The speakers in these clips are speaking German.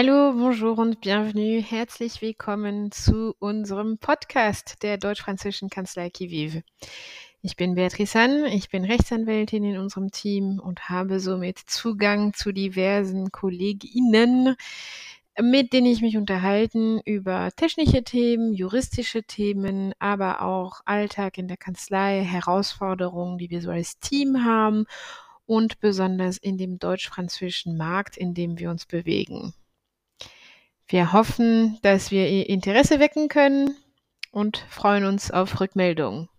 Hallo, bonjour und bienvenue. Herzlich willkommen zu unserem Podcast der deutsch-französischen Kanzlei Kiviv. Ich bin Beatrice Hann, ich bin Rechtsanwältin in unserem Team und habe somit Zugang zu diversen Kolleginnen, mit denen ich mich unterhalten über technische Themen, juristische Themen, aber auch Alltag in der Kanzlei, Herausforderungen, die wir so als Team haben und besonders in dem deutsch-französischen Markt, in dem wir uns bewegen. Wir hoffen, dass wir Ihr Interesse wecken können und freuen uns auf Rückmeldungen.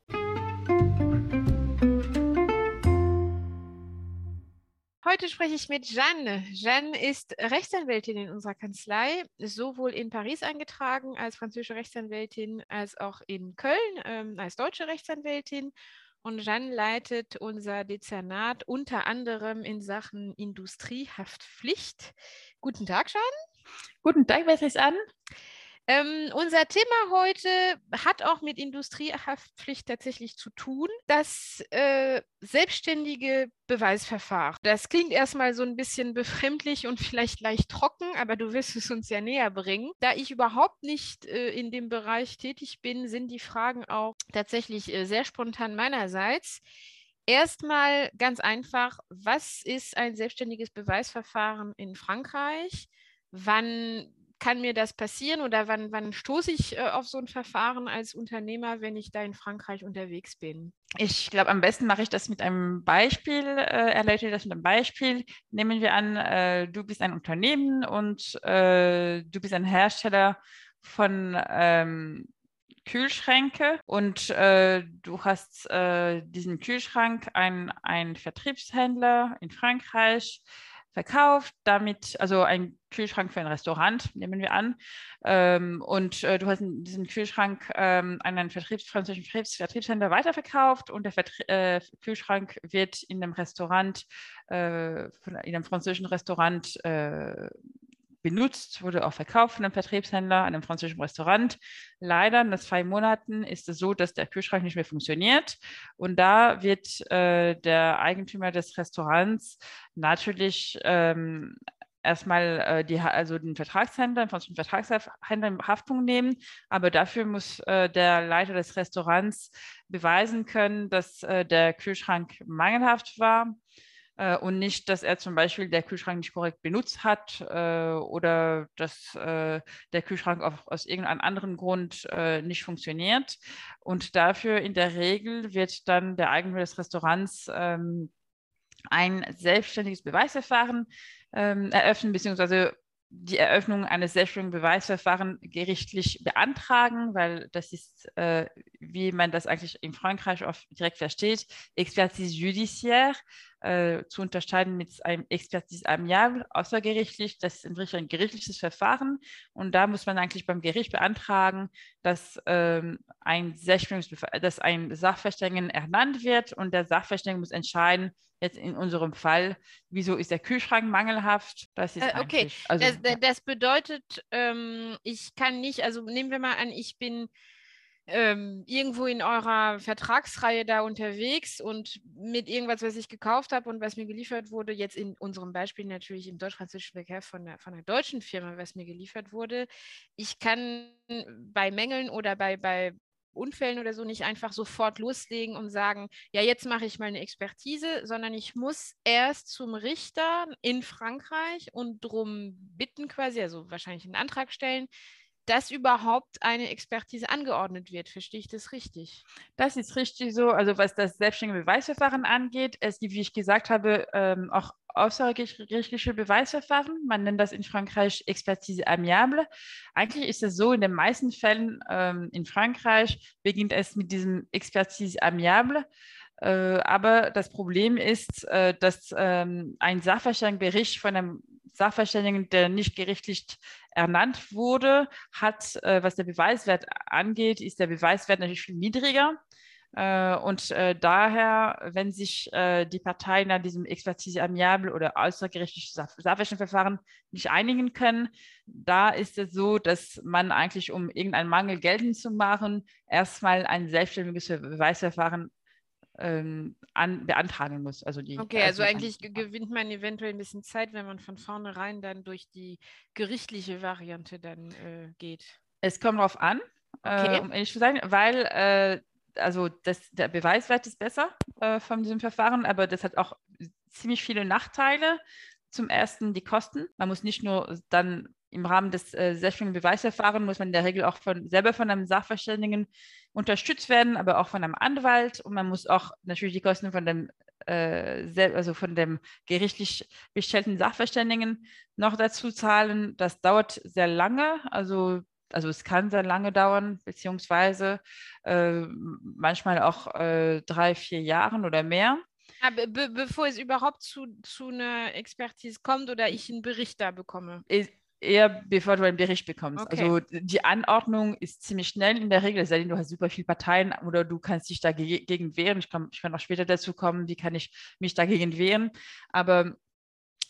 Heute spreche ich mit Jeanne. Jeanne ist Rechtsanwältin in unserer Kanzlei, sowohl in Paris eingetragen als französische Rechtsanwältin als auch in Köln ähm, als deutsche Rechtsanwältin. Und Jeanne leitet unser Dezernat unter anderem in Sachen Industriehaftpflicht. Guten Tag, Jeanne. Guten Tag, wer ist an? Ähm, unser Thema heute hat auch mit Industriehaftpflicht tatsächlich zu tun. Das äh, selbstständige Beweisverfahren. Das klingt erstmal so ein bisschen befremdlich und vielleicht leicht trocken, aber du wirst es uns ja näher bringen. Da ich überhaupt nicht äh, in dem Bereich tätig bin, sind die Fragen auch tatsächlich äh, sehr spontan meinerseits. Erstmal ganz einfach, was ist ein selbstständiges Beweisverfahren in Frankreich? Wann kann mir das passieren oder wann, wann stoße ich äh, auf so ein Verfahren als Unternehmer, wenn ich da in Frankreich unterwegs bin? Ich glaube, am besten mache ich das mit einem Beispiel, äh, erläutere das mit einem Beispiel. Nehmen wir an, äh, du bist ein Unternehmen und äh, du bist ein Hersteller von ähm, Kühlschränke und äh, du hast äh, diesen Kühlschrank ein, ein Vertriebshändler in Frankreich verkauft, damit, also ein Kühlschrank für ein Restaurant, nehmen wir an. Ähm, und äh, du hast diesen Kühlschrank ähm, an einen Vertriebs französischen Vertriebs Vertriebshändler weiterverkauft und der Vertrie äh, Kühlschrank wird in einem Restaurant, äh, in einem französischen Restaurant äh, benutzt, wurde auch verkauft von einem Vertriebshändler, einem französischen Restaurant. Leider nach zwei Monaten ist es so, dass der Kühlschrank nicht mehr funktioniert. Und da wird äh, der Eigentümer des Restaurants natürlich ähm, erstmal äh, die, also den Vertragshändler, den französischen Vertragshändler in Haftung nehmen. Aber dafür muss äh, der Leiter des Restaurants beweisen können, dass äh, der Kühlschrank mangelhaft war äh, und nicht, dass er zum Beispiel der Kühlschrank nicht korrekt benutzt hat äh, oder dass äh, der Kühlschrank auf, aus irgendeinem anderen Grund äh, nicht funktioniert. Und dafür in der Regel wird dann der Eigentümer des Restaurants ähm, ein selbstständiges Beweisverfahren ähm, eröffnen, beziehungsweise die Eröffnung eines selbstständigen Beweisverfahrens gerichtlich beantragen, weil das ist, äh, wie man das eigentlich in Frankreich oft direkt versteht, Expertise judiciaire äh, zu unterscheiden mit einem Expertise amiable, außergerichtlich. Das ist in Richtung ein gerichtliches Verfahren und da muss man eigentlich beim Gericht beantragen, dass, ähm, ein, dass ein Sachverständigen ernannt wird und der Sachverständige muss entscheiden, jetzt in unserem Fall, wieso ist der Kühlschrank mangelhaft? Das ist äh, okay, also, das, das, bedeutet, ähm, ich kann nicht, also nehmen wir mal an, ich bin ähm, irgendwo in eurer Vertragsreihe da unterwegs und mit irgendwas, was ich gekauft habe und was mir geliefert wurde, jetzt in unserem Beispiel natürlich im deutsch-französischen Verkehr von, der, von einer deutschen Firma, was mir geliefert wurde. Ich kann bei Mängeln oder bei, bei Unfällen oder so nicht einfach sofort loslegen und sagen, ja, jetzt mache ich mal eine Expertise, sondern ich muss erst zum Richter in Frankreich und darum bitten quasi, also wahrscheinlich einen Antrag stellen, dass überhaupt eine Expertise angeordnet wird. Verstehe ich das richtig? Das ist richtig so. Also was das selbstständige Beweisverfahren angeht, es gibt, wie ich gesagt habe, ähm, auch außergerichtliche Beweisverfahren. Man nennt das in Frankreich Expertise amiable. Eigentlich ist es so, in den meisten Fällen ähm, in Frankreich beginnt es mit diesem Expertise amiable. Äh, aber das Problem ist, äh, dass ähm, ein Sachverständigenbericht von einem Sachverständigen, der nicht gerichtlich ernannt wurde, hat, äh, was der Beweiswert angeht, ist der Beweiswert natürlich viel niedriger. Äh, und äh, daher, wenn sich äh, die Parteien an diesem Expertise amiable oder außergerichtlichen Sachverständigenverfahren nicht einigen können, da ist es so, dass man eigentlich, um irgendeinen Mangel geltend zu machen, erstmal ein selbstständiges Beweisverfahren ähm, an, beantragen muss. Also die, okay, also eigentlich gewinnt man eventuell ein bisschen Zeit, wenn man von vornherein dann durch die gerichtliche Variante dann äh, geht. Es kommt darauf an, okay. äh, um ehrlich zu sein, weil äh, also das, der Beweiswert ist besser äh, von diesem Verfahren, aber das hat auch ziemlich viele Nachteile. Zum ersten die Kosten. Man muss nicht nur dann im Rahmen des äh, selbstständigen Beweisverfahrens muss man in der Regel auch von, selber von einem Sachverständigen unterstützt werden, aber auch von einem Anwalt und man muss auch natürlich die Kosten von dem äh, also von dem gerichtlich bestellten Sachverständigen noch dazu zahlen. Das dauert sehr lange, also also es kann sehr lange dauern, beziehungsweise äh, manchmal auch äh, drei, vier Jahren oder mehr. Aber be bevor es überhaupt zu, zu einer Expertise kommt oder ich einen Bericht da bekomme? Eher bevor du einen Bericht bekommst. Okay. Also die Anordnung ist ziemlich schnell in der Regel, es sei denn, du hast super viele Parteien oder du kannst dich dagegen wehren. Ich kann, ich kann auch später dazu kommen, wie kann ich mich dagegen wehren. Aber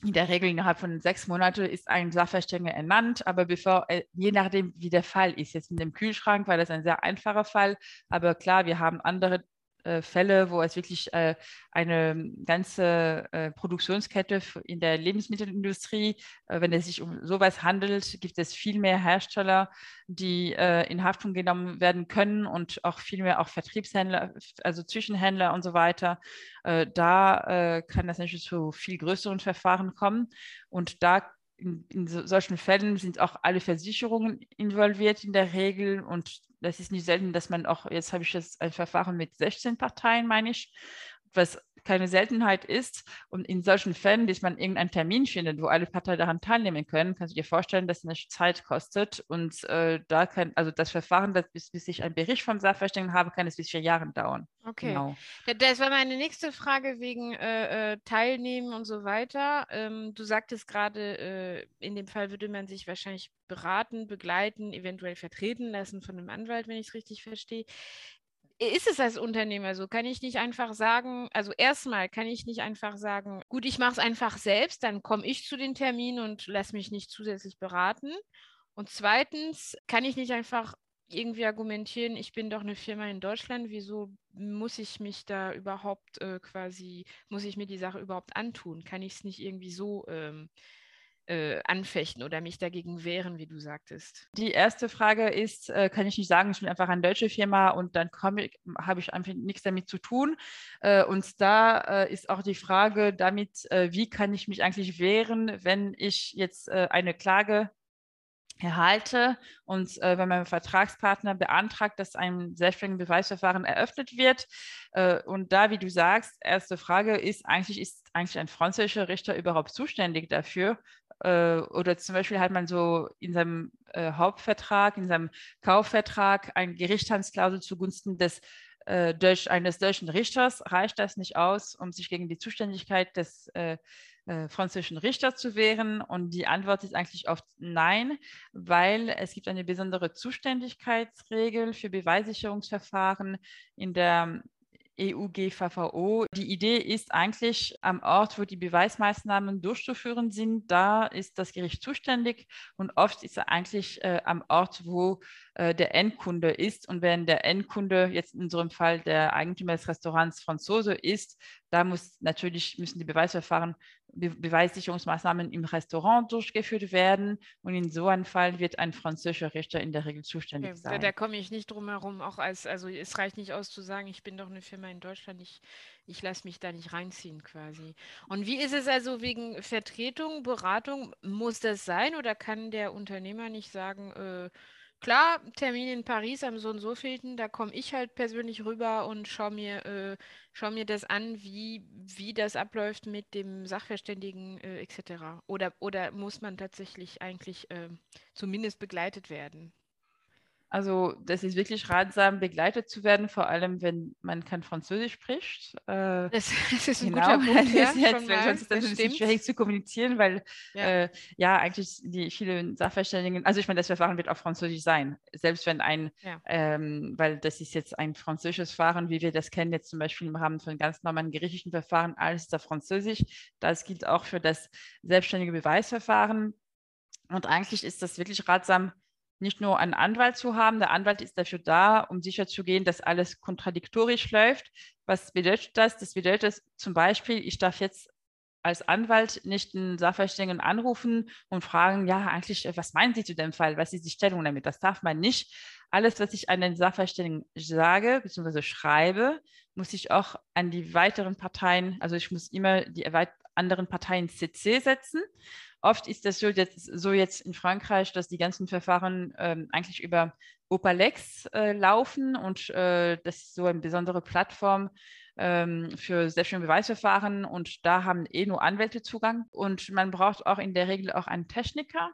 in der Regel innerhalb von sechs Monaten ist ein Sachverständiger ernannt, aber bevor, äh, je nachdem, wie der Fall ist, jetzt mit dem Kühlschrank war das ein sehr einfacher Fall, aber klar, wir haben andere äh, Fälle, wo es wirklich äh, eine ganze äh, Produktionskette in der Lebensmittelindustrie, wenn es sich um sowas handelt, gibt es viel mehr Hersteller, die in Haftung genommen werden können und auch viel mehr auch Vertriebshändler, also Zwischenhändler und so weiter. Da kann das natürlich zu viel größeren Verfahren kommen und da in, in so, solchen Fällen sind auch alle Versicherungen involviert in der Regel und das ist nicht selten, dass man auch, jetzt habe ich das ein Verfahren mit 16 Parteien, meine ich, was keine Seltenheit ist. Und in solchen Fällen, bis man irgendeinen Termin findet, wo alle Parteien daran teilnehmen können, kannst du dir vorstellen, dass es eine Zeit kostet. Und äh, da kann, also das Verfahren, das, bis, bis ich einen Bericht vom Sachverständigen habe, kann es bis vier Jahre dauern. Okay. Genau. Das war meine nächste Frage wegen äh, äh, Teilnehmen und so weiter. Ähm, du sagtest gerade, äh, in dem Fall würde man sich wahrscheinlich beraten, begleiten, eventuell vertreten lassen von einem Anwalt, wenn ich es richtig verstehe ist es als Unternehmer so? Kann ich nicht einfach sagen, also erstmal kann ich nicht einfach sagen, gut, ich mache es einfach selbst, dann komme ich zu den Terminen und lasse mich nicht zusätzlich beraten. Und zweitens kann ich nicht einfach irgendwie argumentieren, ich bin doch eine Firma in Deutschland, wieso muss ich mich da überhaupt äh, quasi, muss ich mir die Sache überhaupt antun? Kann ich es nicht irgendwie so ähm, äh, anfechten oder mich dagegen wehren, wie du sagtest? Die erste Frage ist, äh, kann ich nicht sagen, ich bin einfach eine deutsche Firma und dann habe ich einfach nichts damit zu tun. Äh, und da äh, ist auch die Frage damit, äh, wie kann ich mich eigentlich wehren, wenn ich jetzt äh, eine Klage erhalte und äh, wenn mein Vertragspartner beantragt, dass ein selbstständiges Beweisverfahren eröffnet wird. Äh, und da, wie du sagst, erste Frage ist eigentlich, ist eigentlich ein französischer Richter überhaupt zuständig dafür? Äh, oder zum Beispiel hat man so in seinem äh, Hauptvertrag, in seinem Kaufvertrag eine Gerichtshandsklausel zugunsten des äh, durch eines deutschen Richters. Reicht das nicht aus, um sich gegen die Zuständigkeit des äh, französischen Richters zu wehren? Und die Antwort ist eigentlich oft nein, weil es gibt eine besondere Zuständigkeitsregel für Beweissicherungsverfahren in der EU-GVVO. Die Idee ist eigentlich am Ort, wo die Beweismaßnahmen durchzuführen sind, da ist das Gericht zuständig und oft ist er eigentlich äh, am Ort, wo äh, der Endkunde ist. Und wenn der Endkunde, jetzt in unserem Fall der Eigentümer des Restaurants Franzose ist, da muss natürlich müssen die Beweisverfahren Be Beweissicherungsmaßnahmen im Restaurant durchgeführt werden. Und in so einem Fall wird ein französischer Richter in der Regel zuständig okay, sein. Da, da komme ich nicht drum herum, auch als, also es reicht nicht aus zu sagen, ich bin doch eine Firma in Deutschland, ich, ich lasse mich da nicht reinziehen quasi. Und wie ist es also wegen Vertretung, Beratung? Muss das sein oder kann der Unternehmer nicht sagen, äh, Klar, Termin in Paris am so und so vielten, da komme ich halt persönlich rüber und schaue mir, äh, schau mir das an, wie, wie das abläuft mit dem Sachverständigen äh, etc. Oder, oder muss man tatsächlich eigentlich äh, zumindest begleitet werden? Also das ist wirklich ratsam, begleitet zu werden, vor allem wenn man kein Französisch spricht. Äh, das, das, ist ein genau, guter Punkt, ja, jetzt, sonst ist das, das ein bisschen schwierig zu kommunizieren, weil ja. Äh, ja, eigentlich die vielen Sachverständigen, also ich meine, das Verfahren wird auf Französisch sein, selbst wenn ein, ja. ähm, weil das ist jetzt ein französisches Verfahren, wie wir das kennen, jetzt zum Beispiel im Rahmen von ganz normalen gerichtlichen Verfahren, alles ist auf Französisch. Das gilt auch für das selbstständige Beweisverfahren. Und eigentlich ist das wirklich ratsam, nicht nur einen Anwalt zu haben. Der Anwalt ist dafür da, um sicherzugehen, dass alles kontradiktorisch läuft. Was bedeutet das? Das bedeutet zum Beispiel, ich darf jetzt als Anwalt nicht einen Sachverständigen anrufen und fragen, ja, eigentlich, äh, was meinen Sie zu dem Fall? Was ist die Stellung damit? Das darf man nicht. Alles, was ich an den Sachverständigen sage bzw. schreibe, muss ich auch an die weiteren Parteien, also ich muss immer die anderen Parteien CC setzen. Oft ist das so jetzt, so jetzt in Frankreich, dass die ganzen Verfahren ähm, eigentlich über Opalex äh, laufen und äh, das ist so eine besondere Plattform, ähm, für sehr Beweisverfahren und da haben eh nur Anwälte Zugang. Und man braucht auch in der Regel auch einen Techniker.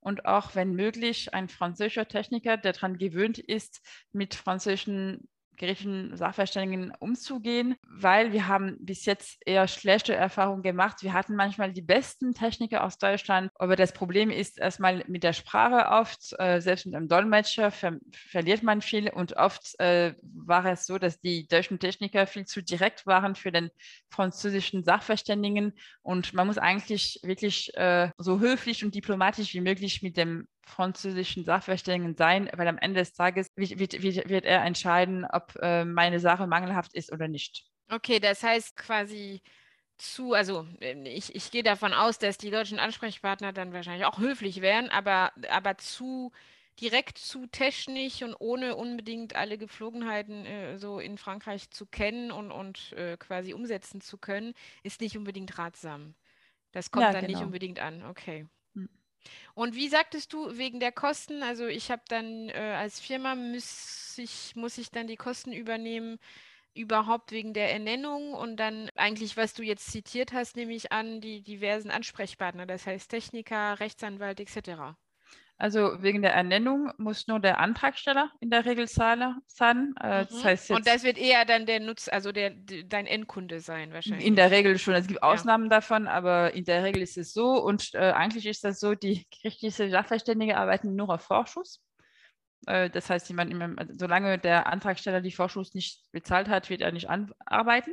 Und auch, wenn möglich, ein französischer Techniker, der daran gewöhnt ist, mit französischen gerichtlichen Sachverständigen umzugehen, weil wir haben bis jetzt eher schlechte Erfahrungen gemacht. Wir hatten manchmal die besten Techniker aus Deutschland, aber das Problem ist erstmal mit der Sprache oft, äh, selbst mit einem Dolmetscher ver verliert man viel und oft äh, war es so, dass die deutschen Techniker viel zu direkt waren für den französischen Sachverständigen und man muss eigentlich wirklich äh, so höflich und diplomatisch wie möglich mit dem französischen Sachverständigen sein, weil am Ende des Tages wird, wird, wird er entscheiden, ob äh, meine Sache mangelhaft ist oder nicht. Okay, das heißt quasi zu, also ähm, ich, ich gehe davon aus, dass die deutschen Ansprechpartner dann wahrscheinlich auch höflich wären, aber, aber zu direkt zu technisch und ohne unbedingt alle Geflogenheiten äh, so in Frankreich zu kennen und, und äh, quasi umsetzen zu können, ist nicht unbedingt ratsam. Das kommt ja, dann genau. nicht unbedingt an. Okay. Und wie sagtest du, wegen der Kosten, also ich habe dann äh, als Firma muss ich, muss ich dann die Kosten übernehmen, überhaupt wegen der Ernennung und dann eigentlich, was du jetzt zitiert hast, nehme ich an, die diversen Ansprechpartner, das heißt Techniker, Rechtsanwalt etc. Also wegen der Ernennung muss nur der Antragsteller in der Regel zahlen. Äh, das mhm. heißt Und das wird eher dann der Nutz, also der, dein Endkunde sein wahrscheinlich. In der Regel schon. Es gibt Ausnahmen ja. davon, aber in der Regel ist es so. Und äh, eigentlich ist das so, die gerichtliche Sachverständige arbeiten nur auf Vorschuss. Äh, das heißt, jemand, also solange der Antragsteller die Vorschuss nicht bezahlt hat, wird er nicht arbeiten.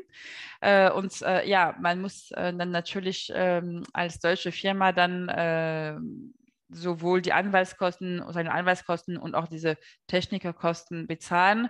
Äh, und äh, ja, man muss dann natürlich ähm, als deutsche Firma dann sowohl die Anwaltskosten, seine Anwaltskosten und auch diese Technikerkosten bezahlen.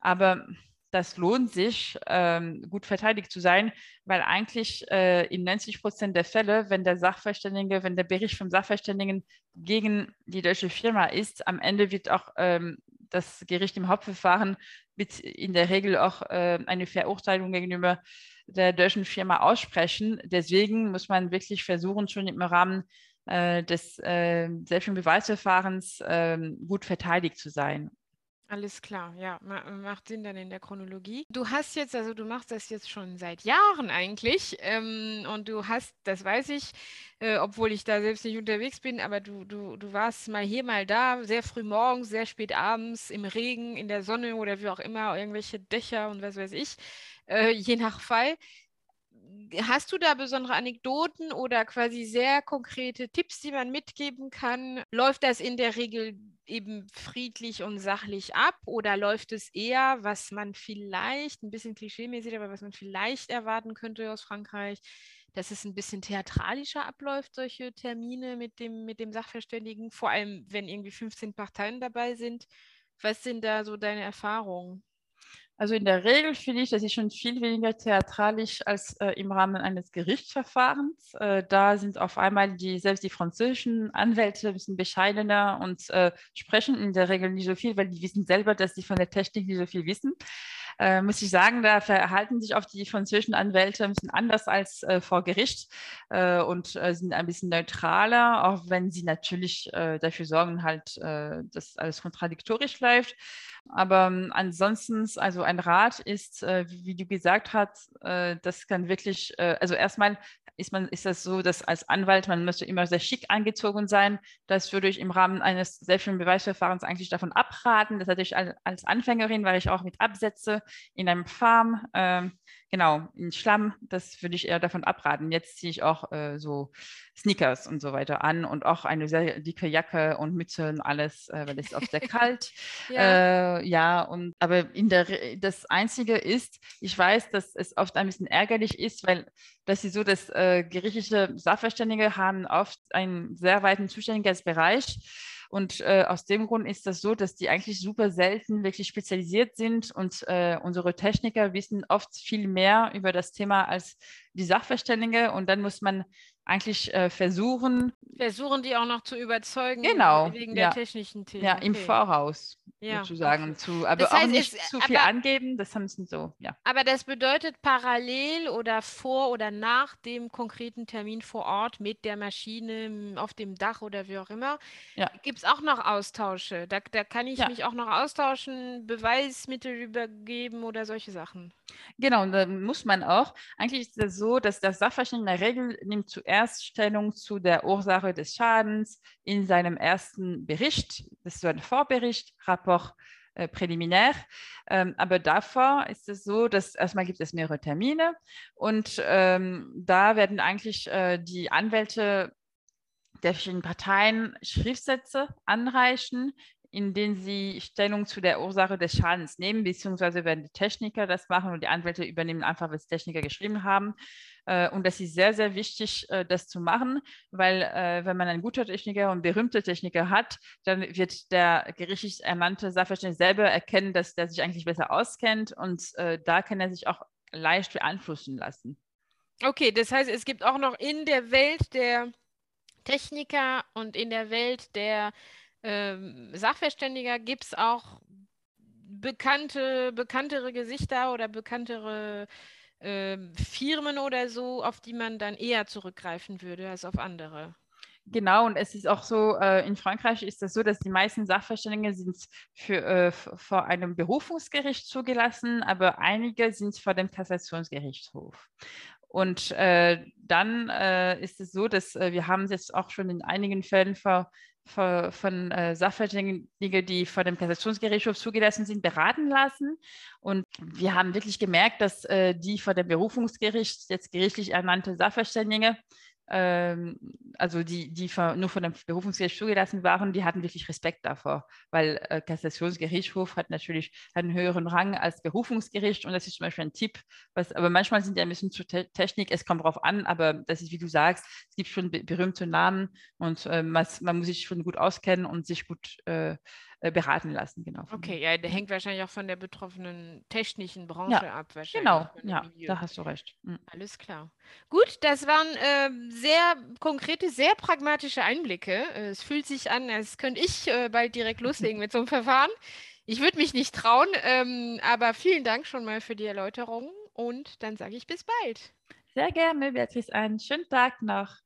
Aber das lohnt sich, ähm, gut verteidigt zu sein, weil eigentlich äh, in 90 Prozent der Fälle, wenn der Sachverständige, wenn der Bericht vom Sachverständigen gegen die deutsche Firma ist, am Ende wird auch ähm, das Gericht im Hauptverfahren mit in der Regel auch äh, eine Verurteilung gegenüber der deutschen Firma aussprechen. Deswegen muss man wirklich versuchen, schon im Rahmen des äh, Selbstbeweisverfahrens äh, gut verteidigt zu sein. Alles klar, ja, macht Sinn dann in der Chronologie. Du hast jetzt, also du machst das jetzt schon seit Jahren eigentlich ähm, und du hast, das weiß ich, äh, obwohl ich da selbst nicht unterwegs bin, aber du, du, du warst mal hier, mal da, sehr früh morgens, sehr spät abends, im Regen, in der Sonne oder wie auch immer, irgendwelche Dächer und was weiß ich, äh, je nach Fall hast du da besondere Anekdoten oder quasi sehr konkrete Tipps, die man mitgeben kann? Läuft das in der Regel eben friedlich und sachlich ab oder läuft es eher, was man vielleicht, ein bisschen klischeemäßig, aber was man vielleicht erwarten könnte aus Frankreich, dass es ein bisschen theatralischer abläuft, solche Termine mit dem, mit dem Sachverständigen, vor allem wenn irgendwie 15 Parteien dabei sind? Was sind da so deine Erfahrungen? Also in der Regel finde ich, das ist schon viel weniger theatralisch als äh, im Rahmen eines Gerichtsverfahrens. Äh, da sind auf einmal die, selbst die französischen Anwälte ein bisschen bescheidener und äh, sprechen in der Regel nicht so viel, weil die wissen selber, dass sie von der Technik nicht so viel wissen äh, muss ich sagen, da verhalten sich auch die französischen Anwälte ein bisschen anders als äh, vor Gericht äh, und äh, sind ein bisschen neutraler, auch wenn sie natürlich äh, dafür sorgen, halt, äh, dass alles kontradiktorisch läuft. Aber ähm, ansonsten, also ein Rat ist, wie du gesagt hast, das kann wirklich, also erstmal ist, man, ist das so, dass als Anwalt, man müsste immer sehr schick angezogen sein. Das würde ich im Rahmen eines selbstständigen Beweisverfahrens eigentlich davon abraten. Das hatte ich als Anfängerin, weil ich auch mit Absätze in einem Farm, äh, genau, in Schlamm, das würde ich eher davon abraten. Jetzt ziehe ich auch äh, so Sneakers und so weiter an und auch eine sehr dicke Jacke und Mütze und alles, äh, weil es ist oft sehr kalt. ja. Äh, ja, und aber in der das Einzige ist, ich weiß, dass es oft ein bisschen ärgerlich ist, weil das ist so, dass äh, gerichtliche Sachverständige haben oft einen sehr weiten Zuständigkeitsbereich Und äh, aus dem Grund ist das so, dass die eigentlich super selten wirklich spezialisiert sind und äh, unsere Techniker wissen oft viel mehr über das Thema als die Sachverständige. Und dann muss man eigentlich äh, versuchen. Versuchen die auch noch zu überzeugen genau, wegen der technischen Themen. Ja, okay. im Voraus ja, sozusagen. Okay. Zu, aber das heißt, auch nicht es, zu viel aber, angeben, das haben sie so, ja. Aber das bedeutet parallel oder vor oder nach dem konkreten Termin vor Ort mit der Maschine auf dem Dach oder wie auch immer, ja. gibt es auch noch Austausche. Da, da kann ich ja. mich auch noch austauschen, Beweismittel übergeben oder solche Sachen. Genau, und da muss man auch. Eigentlich ist es so, dass das Sachverständige in der Regel nimmt zuerst Stellung zu der Ursache des Schadens in seinem ersten Bericht. Das ist ein Vorbericht, Rapport äh, präliminär. Ähm, aber davor ist es so, dass erstmal gibt es mehrere Termine und ähm, da werden eigentlich äh, die Anwälte der verschiedenen Parteien Schriftsätze anreichen, in denen sie Stellung zu der Ursache des Schadens nehmen, beziehungsweise werden die Techniker das machen und die Anwälte übernehmen einfach, was Techniker geschrieben haben. Äh, und das ist sehr, sehr wichtig, äh, das zu machen, weil äh, wenn man einen guten Techniker und berühmte Techniker hat, dann wird der gerichtlich ernannte Sachverständige selber erkennen, dass der sich eigentlich besser auskennt und da kann er sich auch leicht beeinflussen lassen. Okay, das heißt, es gibt auch noch in der Welt der Techniker und in der Welt der ähm, Sachverständiger gibt es auch bekannte, bekanntere Gesichter oder bekanntere äh, Firmen oder so, auf die man dann eher zurückgreifen würde als auf andere. Genau, und es ist auch so, äh, in Frankreich ist das so, dass die meisten Sachverständige sind für, äh, vor einem Berufungsgericht zugelassen, aber einige sind vor dem Kassationsgerichtshof. Und äh, dann äh, ist es so, dass äh, wir haben jetzt auch schon in einigen Fällen vor von, von äh, Sachverständigen, die vor dem Kassationsgerichtshof zugelassen sind, beraten lassen. Und wir haben wirklich gemerkt, dass äh, die vor dem Berufungsgericht jetzt gerichtlich ernannte Sachverständige also die, die nur von dem Berufungsgericht zugelassen waren, die hatten wirklich Respekt davor, weil äh, Kassationsgerichtshof hat natürlich einen höheren Rang als Berufungsgericht und das ist zum Beispiel ein Tipp, was, aber manchmal sind die ein bisschen zu te Technik, es kommt darauf an, aber das ist, wie du sagst, es gibt schon be berühmte Namen und äh, man, man, muss sich schon gut auskennen und sich gut äh, beraten lassen. Genau. Okay, ja, der hängt wahrscheinlich auch von der betroffenen technischen Branche ja, ab. Genau, ja, da hast du recht. Mhm. Alles klar. Gut, das waren äh, sehr konkrete, sehr pragmatische Einblicke. Äh, es fühlt sich an, als könnte ich äh, bald direkt loslegen mit so einem Verfahren. Ich würde mich nicht trauen, ähm, aber vielen Dank schon mal für die Erläuterung und dann sage ich bis bald. Sehr gerne, Beatrice. Einen schönen Tag noch.